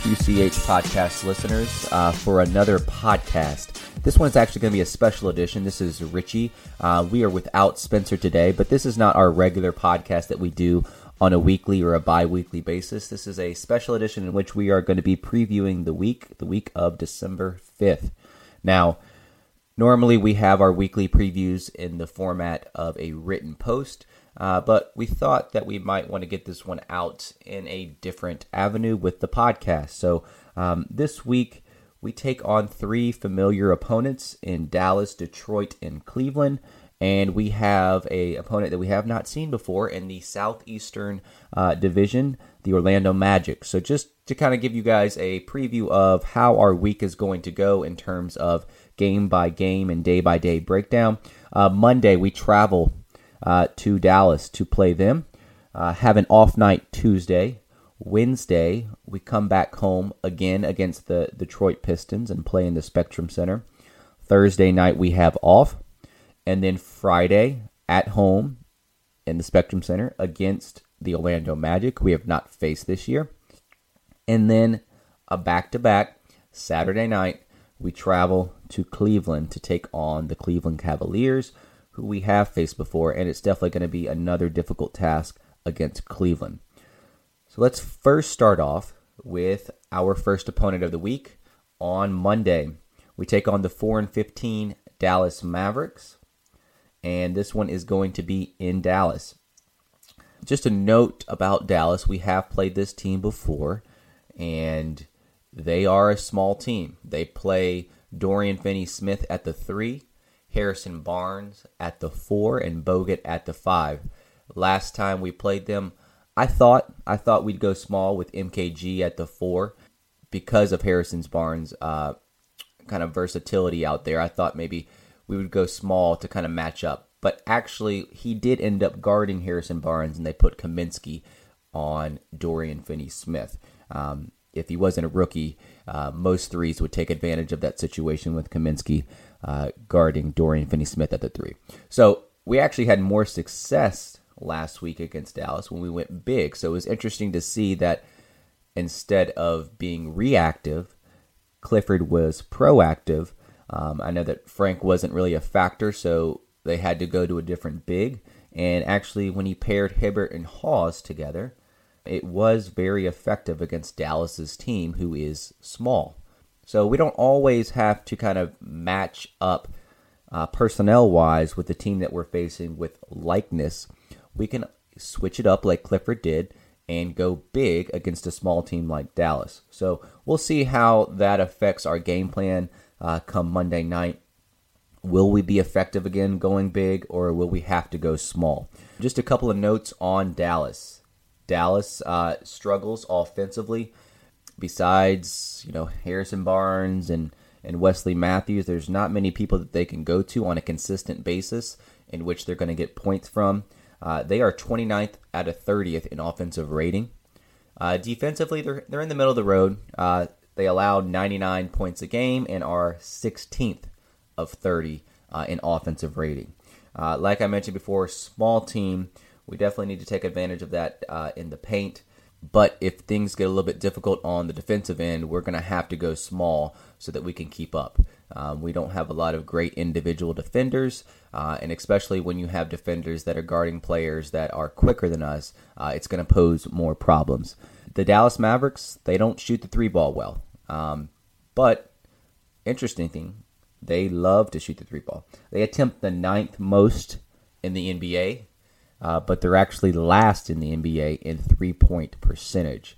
QCH podcast listeners, uh, for another podcast. This one's actually going to be a special edition. This is Richie. Uh, we are without Spencer today, but this is not our regular podcast that we do on a weekly or a bi weekly basis. This is a special edition in which we are going to be previewing the week, the week of December 5th. Now, normally we have our weekly previews in the format of a written post. Uh, but we thought that we might want to get this one out in a different avenue with the podcast. So um, this week, we take on three familiar opponents in Dallas, Detroit, and Cleveland. And we have a opponent that we have not seen before in the Southeastern uh, Division, the Orlando Magic. So just to kind of give you guys a preview of how our week is going to go in terms of game by game and day by day breakdown. Uh, Monday we travel uh, to Dallas to play them. Uh, have an off night Tuesday. Wednesday, we come back home again against the Detroit Pistons and play in the Spectrum Center. Thursday night, we have off. And then Friday, at home in the Spectrum Center against the Orlando Magic. We have not faced this year. And then a back to back Saturday night, we travel to Cleveland to take on the Cleveland Cavaliers who we have faced before, and it's definitely going to be another difficult task against Cleveland. So let's first start off with our first opponent of the week on Monday. We take on the 4 and 15 Dallas Mavericks, and this one is going to be in Dallas. Just a note about Dallas, we have played this team before, and they are a small team. They play Dorian Finney Smith at the 3 Harrison Barnes at the four, and Bogut at the five. Last time we played them, I thought I thought we'd go small with MKG at the four because of Harrison's Barnes' uh, kind of versatility out there. I thought maybe we would go small to kind of match up, but actually he did end up guarding Harrison Barnes, and they put Kaminsky on Dorian Finney-Smith. Um, if he wasn't a rookie, uh, most threes would take advantage of that situation with Kaminsky uh, guarding Dorian Finney Smith at the three. So we actually had more success last week against Dallas when we went big. So it was interesting to see that instead of being reactive, Clifford was proactive. Um, I know that Frank wasn't really a factor, so they had to go to a different big. And actually, when he paired Hibbert and Hawes together, it was very effective against Dallas's team, who is small. So we don't always have to kind of match up uh, personnel wise with the team that we're facing with likeness. We can switch it up like Clifford did and go big against a small team like Dallas. So we'll see how that affects our game plan uh, come Monday night. Will we be effective again going big or will we have to go small? Just a couple of notes on Dallas. Dallas uh, struggles offensively besides you know Harrison Barnes and and Wesley Matthews, there's not many people that they can go to on a consistent basis in which they're going to get points from. Uh, they are 29th out of 30th in offensive rating. Uh, defensively, they're, they're in the middle of the road. Uh, they allowed 99 points a game and are 16th of 30 uh, in offensive rating. Uh, like I mentioned before, small team We definitely need to take advantage of that uh, in the paint. But if things get a little bit difficult on the defensive end, we're going to have to go small so that we can keep up. Um, we don't have a lot of great individual defenders, uh, and especially when you have defenders that are guarding players that are quicker than us, uh, it's going to pose more problems. The Dallas Mavericks, they don't shoot the three ball well. Um, but interesting thing, they love to shoot the three ball. They attempt the ninth most in the NBA, uh, but they're actually last in the NBA in three point percentage.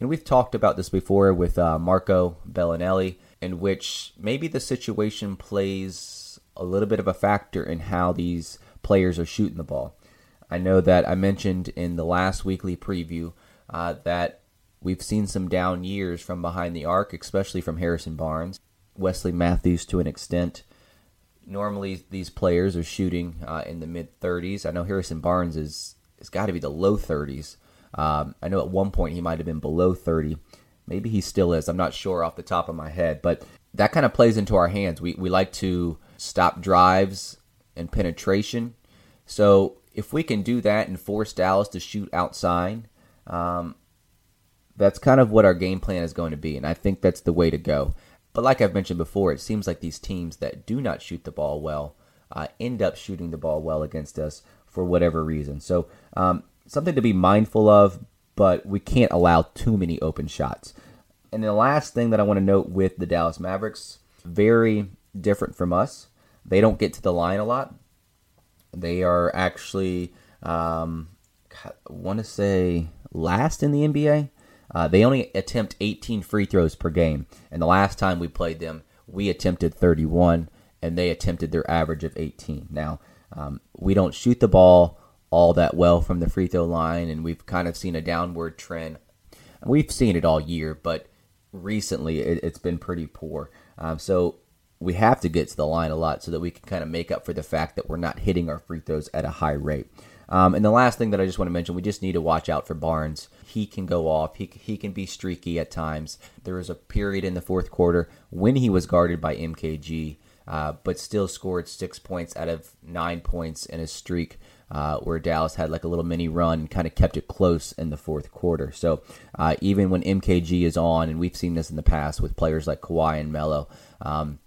And we've talked about this before with uh, Marco Belinelli in which maybe the situation plays a little bit of a factor in how these players are shooting the ball. I know that I mentioned in the last weekly preview uh, that we've seen some down years from behind the arc, especially from Harrison Barnes, Wesley Matthews to an extent. Normally, these players are shooting uh, in the mid 30s. I know Harrison Barnes is has got to be the low 30s. Um, I know at one point he might have been below 30. Maybe he still is. I'm not sure off the top of my head, but that kind of plays into our hands. We we like to stop drives and penetration. So if we can do that and force Dallas to shoot outside, um, that's kind of what our game plan is going to be, and I think that's the way to go. But like I've mentioned before, it seems like these teams that do not shoot the ball well uh, end up shooting the ball well against us for whatever reason. So um, something to be mindful of but we can't allow too many open shots. And the last thing that I want to note with the Dallas Mavericks, very different from us. They don't get to the line a lot. They are actually, um, I want to say, last in the NBA. Uh, they only attempt 18 free throws per game. And the last time we played them, we attempted 31, and they attempted their average of 18. Now, um, we don't shoot the ball all that well from the free throw line, and we've kind of seen a downward trend. We've seen it all year, but recently it, has been pretty poor. Um, so we have to get to the line a lot so that we can kind of make up for the fact that we're not hitting our free throws at a high rate. Um, and the last thing that I just want to mention, we just need to watch out for Barnes. He can go off. He, he can be streaky at times. There was a period in the fourth quarter when he was guarded by MKG, uh, but still scored six points out of nine points in a streak uh, where Dallas had like a little mini run and kind of kept it close in the fourth quarter. So uh, even when MKG is on, and we've seen this in the past with players like Kawhi and Melo, um,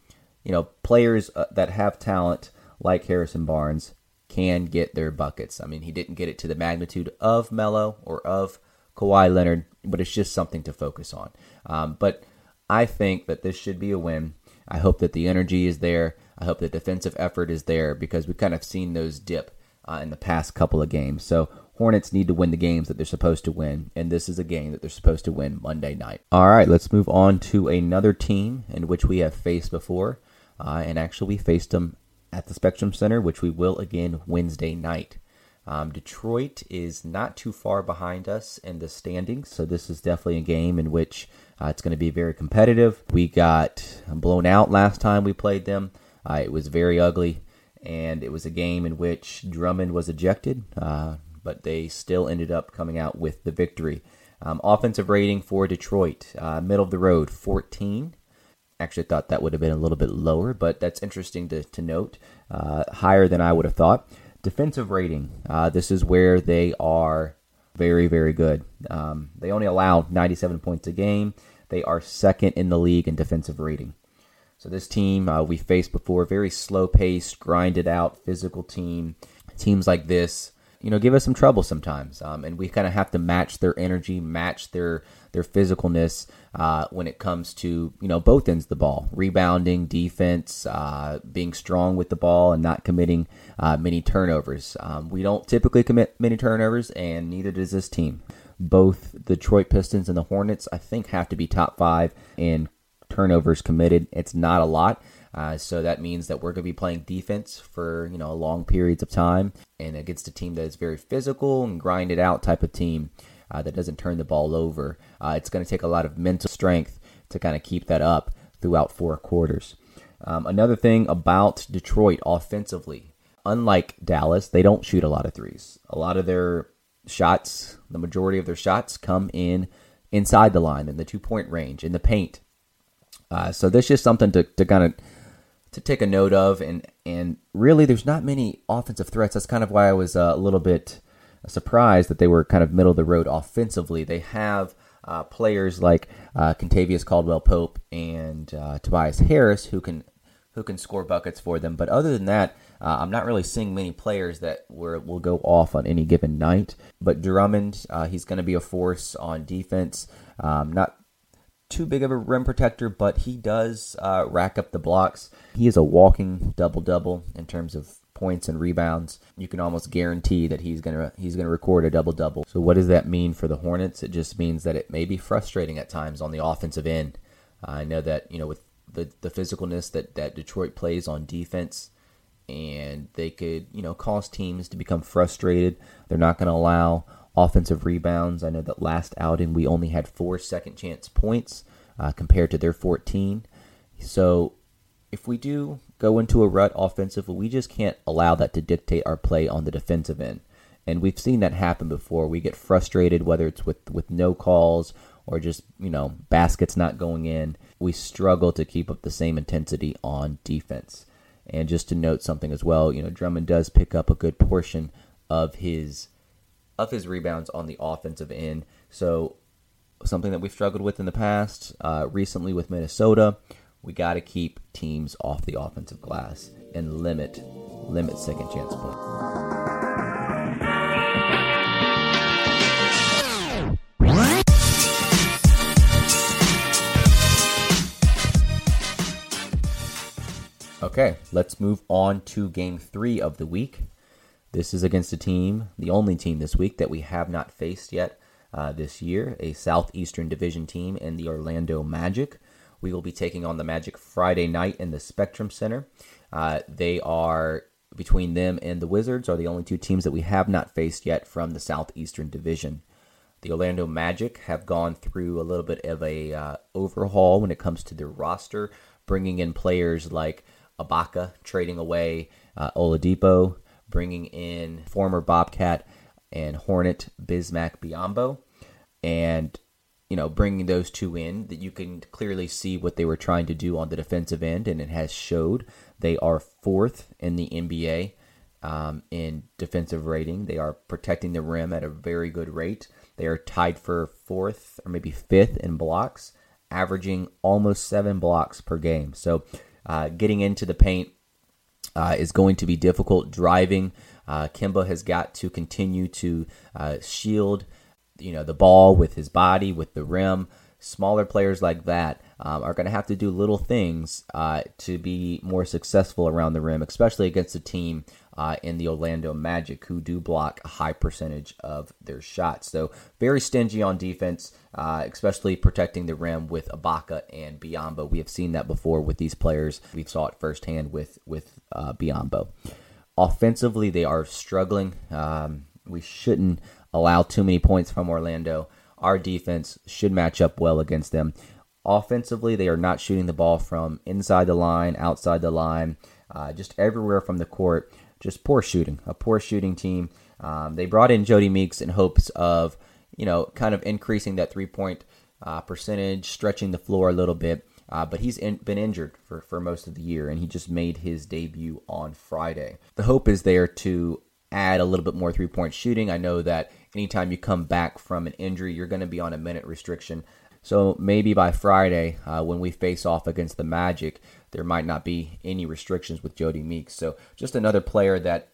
you know, players uh, that have talent like Harrison Barnes can get their buckets. I mean, he didn't get it to the magnitude of Melo or of Kawhi Leonard, but it's just something to focus on. Um, but I think that this should be a win. I hope that the energy is there. I hope the defensive effort is there because we've kind of seen those dip uh, in the past couple of games. So Hornets need to win the games that they're supposed to win, and this is a game that they're supposed to win Monday night. All right, let's move on to another team in which we have faced before, uh, and actually we faced them at the Spectrum Center, which we will again Wednesday night. Um, Detroit is not too far behind us in the standings, so this is definitely a game in which uh, it's going to be very competitive. We got blown out last time we played them. Uh, it was very ugly and it was a game in which Drummond was ejected, uh, but they still ended up coming out with the victory. Um, offensive rating for Detroit, uh, middle of the road, 14. Actually, thought that would have been a little bit lower, but that's interesting to, to note. Uh, higher than I would have thought. Defensive rating, uh, this is where they are very, very good. Um, they only allow 97 points a game. They are second in the league in defensive rating. So this team uh, we faced before, very slow paced, grinded out, physical team. Teams like this, you know, give us some trouble sometimes, um, and we kind of have to match their energy, match their their physicalness uh, when it comes to you know both ends of the ball, rebounding, defense, uh, being strong with the ball, and not committing uh, many turnovers. Um, we don't typically commit many turnovers, and neither does this team. Both the Detroit Pistons and the Hornets, I think, have to be top five in turnovers committed. It's not a lot. Uh, so that means that we're going to be playing defense for you know long periods of time, and against a team that is very physical and grinded out type of team uh, that doesn't turn the ball over. Uh, it's going to take a lot of mental strength to kind of keep that up throughout four quarters. Um, another thing about Detroit offensively, unlike Dallas, they don't shoot a lot of threes. A lot of their shots, the majority of their shots, come in inside the line in the two point range in the paint. Uh, so that's just something to, to kind of to take a note of, and and really, there's not many offensive threats. That's kind of why I was uh, a little bit surprised that they were kind of middle of the road offensively. They have uh, players like uh, Kentavious Caldwell Pope and uh, Tobias Harris who can who can score buckets for them. But other than that, uh, I'm not really seeing many players that were, will go off on any given night. But Drummond, uh, he's going to be a force on defense. Um, not too big of a rim protector, but he does uh, rack up the blocks. He is a walking double double in terms of points and rebounds. You can almost guarantee that he's gonna he's gonna record a double double. So what does that mean for the Hornets? It just means that it may be frustrating at times on the offensive end. I know that you know with the the physicalness that that Detroit plays on defense, and they could you know cause teams to become frustrated. They're not going to allow offensive rebounds. I know that last outing we only had four second chance points uh, compared to their 14. So if we do go into a rut offensively, we just can't allow that to dictate our play on the defensive end. And we've seen that happen before. We get frustrated whether it's with, with no calls or just, you know, baskets not going in. We struggle to keep up the same intensity on defense. And just to note something as well, you know, Drummond does pick up a good portion of his of his rebounds on the offensive end. So something that we've struggled with in the past, uh, recently with Minnesota, we got to keep teams off the offensive glass and limit limit second chance points. Okay, let's move on to game three of the week. This is against a team, the only team this week that we have not faced yet uh, this year, a Southeastern Division team in the Orlando Magic. We will be taking on the Magic Friday night in the Spectrum Center. Uh, they are between them and the Wizards are the only two teams that we have not faced yet from the Southeastern Division. The Orlando Magic have gone through a little bit of a uh, overhaul when it comes to their roster, bringing in players like Ibaka, trading away uh, Oladipo, bringing in former Bobcat and Hornet Bismack Biyombo, and you know bringing those two in that you can clearly see what they were trying to do on the defensive end, and it has showed. They are fourth in the NBA um, in defensive rating. They are protecting the rim at a very good rate. They are tied for fourth or maybe fifth in blocks, averaging almost seven blocks per game. So, uh, getting into the paint uh, is going to be difficult. Driving, uh, Kemba has got to continue to uh, shield, you know, the ball with his body, with the rim. Smaller players like that um, are going to have to do little things uh, to be more successful around the rim, especially against a team uh, in the Orlando Magic, who do block a high percentage of their shots. So very stingy on defense, uh, especially protecting the rim with Ibaka and Biyombo. We have seen that before with these players. We saw it firsthand with with uh, Biyombo. Offensively, they are struggling. Um, we shouldn't allow too many points from Orlando. Our defense should match up well against them. Offensively, they are not shooting the ball from inside the line, outside the line, uh, just everywhere from the court just poor shooting, a poor shooting team. Um, they brought in Jody Meeks in hopes of, you know, kind of increasing that three point uh, percentage, stretching the floor a little bit. Uh, but he's in, been injured for, for most of the year, and he just made his debut on Friday. The hope is there to add a little bit more three point shooting. I know that anytime you come back from an injury, you're going to be on a minute restriction. So maybe by Friday, uh, when we face off against the Magic, there might not be any restrictions with Jody Meeks. So just another player that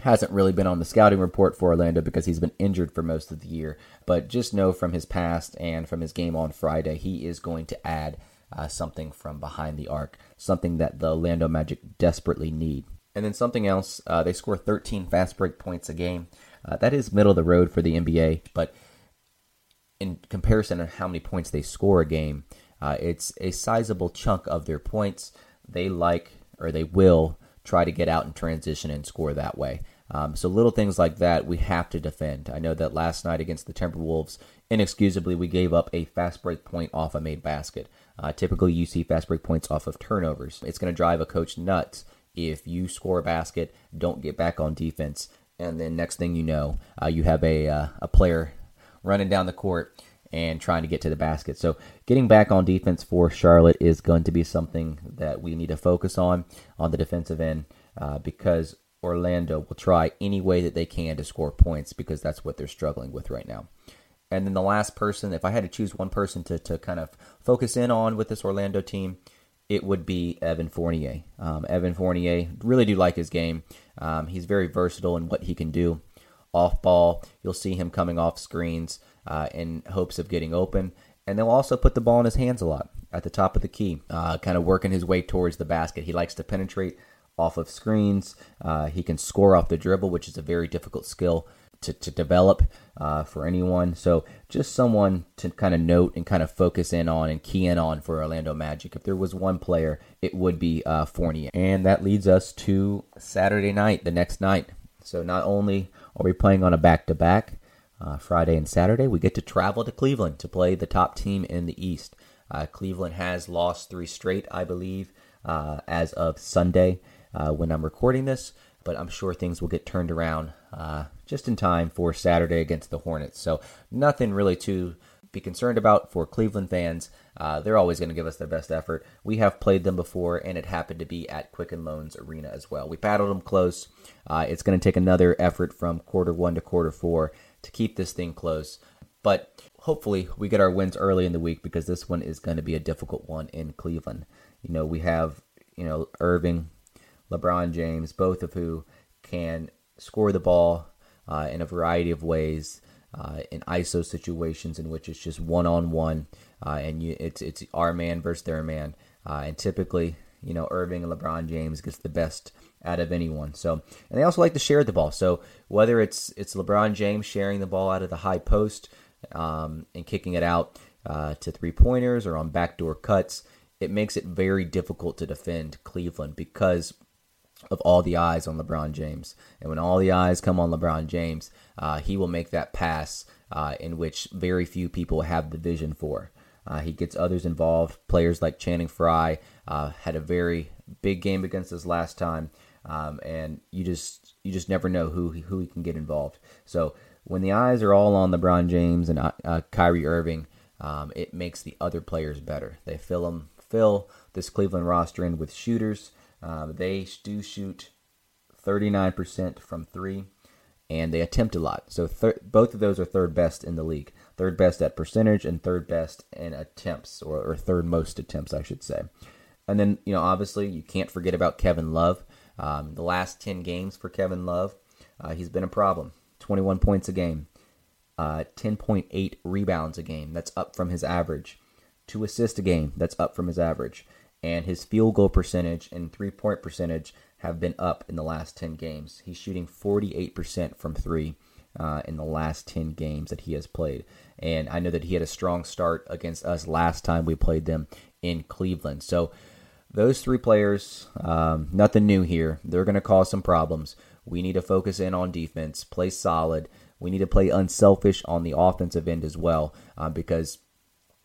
hasn't really been on the scouting report for Orlando because he's been injured for most of the year. But just know from his past and from his game on Friday, he is going to add uh, something from behind the arc, something that the Orlando Magic desperately need. And then something else, uh, they score 13 fast break points a game. Uh, that is middle of the road for the NBA, but in comparison to how many points they score a game, uh, it's a sizable chunk of their points. They like or they will try to get out and transition and score that way. Um, so little things like that we have to defend. I know that last night against the Timberwolves, inexcusably we gave up a fast break point off a made basket. Uh, typically, you see fast break points off of turnovers. It's going to drive a coach nuts if you score a basket, don't get back on defense, and then next thing you know, uh, you have a uh, a player running down the court and trying to get to the basket. So getting back on defense for Charlotte is going to be something that we need to focus on on the defensive end uh, because Orlando will try any way that they can to score points because that's what they're struggling with right now. And then the last person, if I had to choose one person to, to kind of focus in on with this Orlando team, it would be Evan Fournier. Um, Evan Fournier, really do like his game. Um, he's very versatile in what he can do. Off ball, you'll see him coming off screens uh, in hopes of getting open. And they'll also put the ball in his hands a lot at the top of the key, uh, kind of working his way towards the basket. He likes to penetrate off of screens. Uh, he can score off the dribble, which is a very difficult skill to, to develop uh, for anyone. So just someone to kind of note and kind of focus in on and key in on for Orlando Magic. If there was one player, it would be uh, Fournier. And that leads us to Saturday night, the next night. So not only are we playing on a back-to-back, uh, Friday and Saturday, we get to travel to Cleveland to play the top team in the East. Uh, Cleveland has lost three straight, I believe, uh, as of Sunday uh, when I'm recording this, but I'm sure things will get turned around uh, just in time for Saturday against the Hornets. So nothing really to be concerned about for Cleveland fans. Uh, they're always going to give us their best effort. We have played them before, and it happened to be at Quicken Loans Arena as well. We battled them close. Uh, it's going to take another effort from quarter one to quarter four to keep this thing close. But hopefully, we get our wins early in the week because this one is going to be a difficult one in Cleveland. You know, we have you know Irving, LeBron James, both of who can score the ball uh, in a variety of ways. Uh, in ISO situations in which it's just one on one, and you, it's it's our man versus their man, uh, and typically, you know, Irving and LeBron James gets the best out of anyone. So, and they also like to share the ball. So whether it's it's LeBron James sharing the ball out of the high post um, and kicking it out uh, to three pointers or on backdoor cuts, it makes it very difficult to defend Cleveland because of all the eyes on LeBron James. And when all the eyes come on LeBron James, uh, he will make that pass uh, in which very few people have the vision for. Uh, he gets others involved. Players like Channing Frye uh, had a very big game against us last time, um, and you just you just never know who who he can get involved. So when the eyes are all on LeBron James and uh, uh, Kyrie Irving, um, it makes the other players better. They fill them fill this Cleveland roster in with shooters. Um, they do shoot 39% from three, and they attempt a lot. So thir- both of those are third best in the league. Third best at percentage and third best in attempts, or, or third most attempts, I should say. And then, you know, obviously, you can't forget about Kevin Love. Um, the last 10 games for Kevin Love, uh, he's been a problem. 21 points a game, uh, 10.8 rebounds a game. That's up from his average. Two assists a game. That's up from his average and his field goal percentage and three point percentage have been up in the last 10 games. He's shooting 48% from three uh, in the last 10 games that he has played. And I know that he had a strong start against us last time we played them in Cleveland. So those three players, um, nothing new here. They're going to cause some problems. We need to focus in on defense, play solid. We need to play unselfish on the offensive end as well, uh, because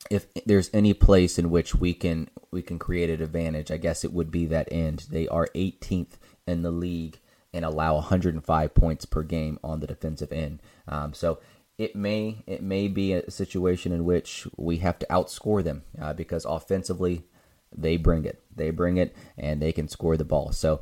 if there's any place in which we can we can create an advantage, I guess it would be that end. They are 18th in the league and allow 105 points per game on the defensive end. Um, so it may it may be a situation in which we have to outscore them uh, because offensively they bring it, they bring it, and they can score the ball. So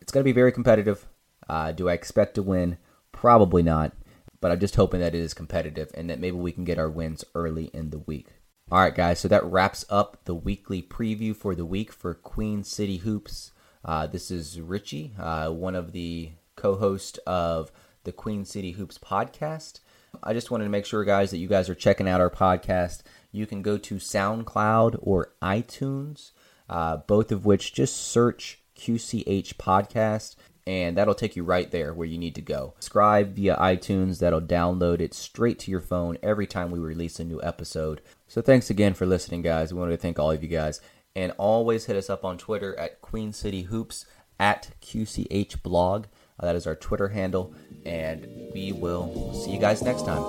it's going to be very competitive. Uh, do I expect to win? Probably not, but I'm just hoping that it is competitive and that maybe we can get our wins early in the week. All right, guys, so that wraps up the weekly preview for the week for Queen City Hoops. Uh, this is Richie, uh, one of the co hosts of the Queen City Hoops podcast. I just wanted to make sure, guys, that you guys are checking out our podcast. You can go to SoundCloud or iTunes, uh, both of which just search QCH Podcast and that'll take you right there where you need to go. Subscribe via iTunes, that'll download it straight to your phone every time we release a new episode. So thanks again for listening, guys. We wanted to thank all of you guys. And always hit us up on Twitter at Queen City Hoops at QCH Blog. Uh, that is our Twitter handle. And we will see you guys next time.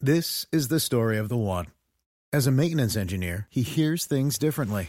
This is the story of the one. As a maintenance engineer, he hears things differently.